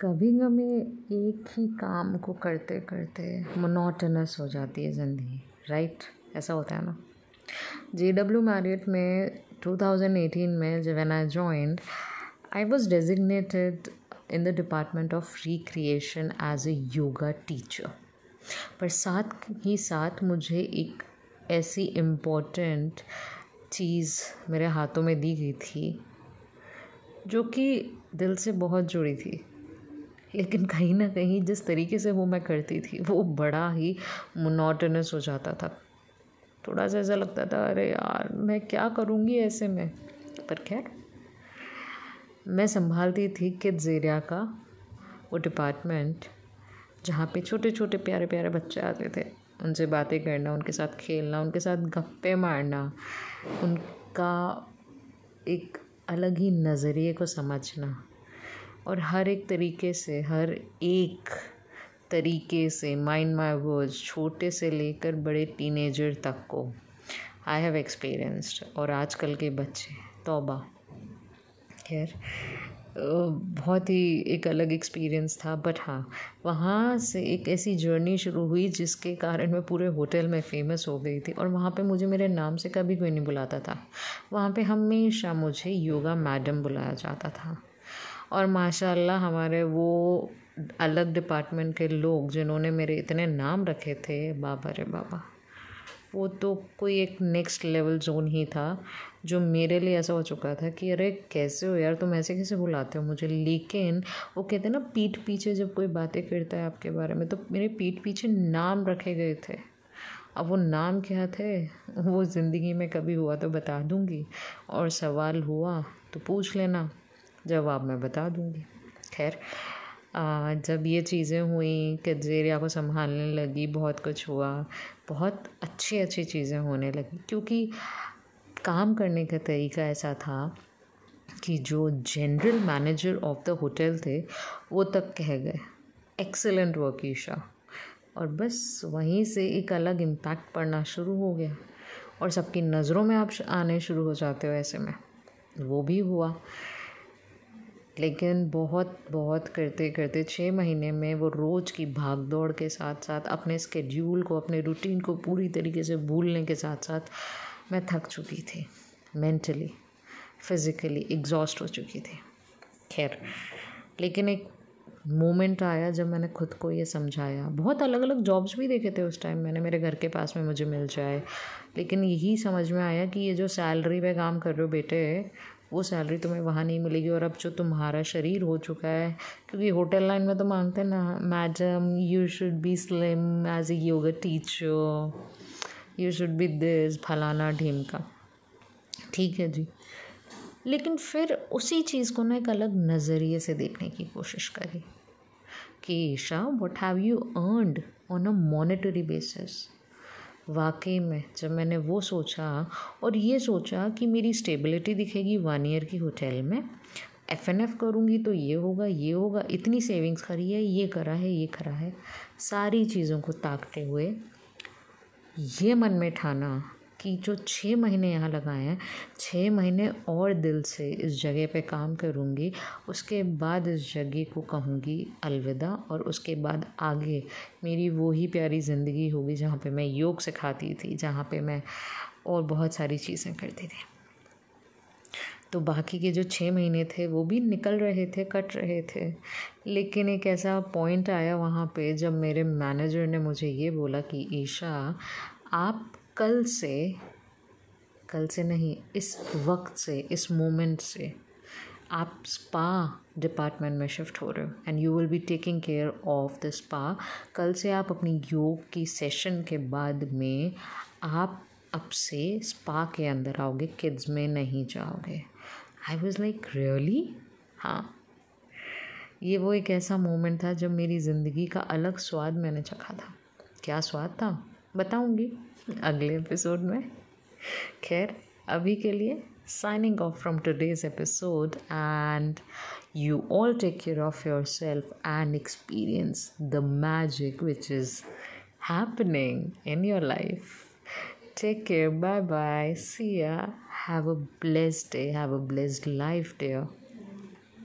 कभी कभी एक ही काम को करते करते मोनोटनस हो जाती है ज़िंदगी राइट ऐसा होता है ना? जे डब्ल्यू मैरियट में 2018 में जब I joined I was designated in the department of recreation as a yoga teacher पर साथ ही साथ मुझे एक ऐसी इम्पोर्टेंट चीज़ मेरे हाथों में दी गई थी, जो कि दिल से बहुत जुड़ी थी। लेकिन कहीं ना कहीं जिस तरीके से वो मैं करती थी, वो बड़ा ही मोनोटनस हो जाता था। थोड़ा सा ऐसा लगता था, अरे यार, मैं क्या करूँगी ऐसे में? पर खैर, मैं संभालती थी किड्स एरिया का वो डिपार्टमेंट जहाँ पे छोटे छोटे प्यारे प्यारे बच्चे आते थे। उनसे बातें करना, उनके साथ खेलना, उनके साथ गप्पे मारना, उनका एक अलग ही नज़रिए को समझना। और हर एक तरीके से, हर एक तरीके से माइंड माई वर्ड्स छोटे से लेकर बड़े टीनेजर तक को आई हैव एक्सपीरियंस्ड और आजकल के बच्चे, तौबा। खैर बहुत ही एक अलग एक्सपीरियंस था बट हाँ वहाँ से एक ऐसी जर्नी शुरू हुई जिसके कारण मैं पूरे होटल में फ़ेमस हो गई थी और वहाँ पे मुझे मेरे नाम से कभी कोई नहीं बुलाता था। वहाँ पे हमेशा मुझे योगा मैडम बुलाया जाता था। और माशाल्लाह हमारे वो अलग डिपार्टमेंट के लोग जिन्होंने मेरे इतने नाम रखे थे, बाबा रे बाबा। वो तो कोई एक नेक्स्ट लेवल जोन ही था, जो मेरे लिए ऐसा हो चुका था कि अरे कैसे हो यार, तुम ऐसे कैसे बुलाते हो मुझे? लेकिन वो कहते हैं ना, पीठ पीछे जब कोई बातें करता है आपके बारे में तो मेरे पीठ पीछे नाम रखे गए थे। अब वो नाम क्या थे? वो ज़िंदगी में कभी हुआ तो बता दूँगी। और सवाल हुआ तो पूछ लेना। जवाब मैं बता दूँगी। खैर जब ये चीज़ें हुई कजेरिया को संभालने लगी, बहुत कुछ हुआ, बहुत अच्छी अच्छी चीज़ें होने लगी, क्योंकि काम करने का तरीका ऐसा था कि जो general manager of the hotel थे, वो तक कह गए एक्सेलेंट वर्क ईशा। और बस वहीं से एक अलग इम्पैक्ट पड़ना शुरू हो गया। और सबकी नज़रों में आप आने शुरू हो जाते हो ऐसे में। वो भी हुआ। लेकिन बहुत बहुत करते करते छः महीने में वो रोज़ की भाग दौड़ के साथ साथ अपने स्केड्यूल को, अपने रूटीन को पूरी तरीके से भूलने के साथ साथ मैं थक चुकी थी। मेंटली फिज़िकली एग्जॉस्ट हो चुकी थी। खैर, लेकिन एक मोमेंट आया जब मैंने खुद को ये समझाया। बहुत अलग अलग जॉब्स भी देखे थे उस टाइम मैंने। मेरे घर के पास में मुझे मिल जाए। लेकिन यही समझ में आया कि ये जो सैलरी पे काम कर रहे हो बेटे वो सैलरी तुम्हें वहाँ नहीं मिलेगी और अब जो तुम्हारा शरीर हो चुका है, क्योंकि होटल लाइन में तो मांगते हैं ना madam you should be slim as a yoga teacher you should be this फलाना ढीम का. ठीक है जी। लेकिन फिर उसी चीज़ को ना एक अलग नज़रिए से देखने की कोशिश करी कि Isha what have you earned on a monetary basis वाकई में जब मैंने वो सोचा और ये सोचा कि मेरी स्टेबिलिटी दिखेगी वन ईयर की होटल में एफ़ एन एफ़ करूँगी तो ये होगा ये होगा, इतनी सेविंग्स करी है, ये करा है, ये करा है, सारी चीज़ों को ताकते हुए ये मन में ठाना कि जो छः महीने यहाँ लगाए हैं छः महीने और दिल से इस जगह पे काम करूँगी, उसके बाद इस जगह को कहूँगी अलविदा और उसके बाद आगे मेरी वो ही प्यारी ज़िंदगी होगी जहाँ पे मैं योग सिखाती थी, जहाँ पे मैं और बहुत सारी चीज़ें करती थी। तो बाकी के जो छः महीने थे, वो भी निकल रहे थे, कट रहे थे। लेकिन एक ऐसा पॉइंट आया वहाँ पे जब मेरे मैनेजर ने मुझे ये बोला कि, ईशा, आप कल से कल से नहीं, इस वक्त से, इस मोमेंट से आप स्पा डिपार्टमेंट में शिफ्ट हो रहे हो and you will be taking care of the spa कल से आप अपनी योग की सेशन के बाद में आप अब से स्पा के अंदर आओगे किड्स में नहीं जाओगे। आई वॉज़ लाइक रियली हाँ। ये वो एक ऐसा मोमेंट था जब मेरी ज़िंदगी का अलग स्वाद मैंने चखा था। क्या स्वाद था? बताऊँगी। अगले एपिसोड में खैर अभी के लिए signing off from today's episode and you all take care of yourself and experience the magic which is happening in your life take care bye bye see ya have a blessed day have a blessed life dear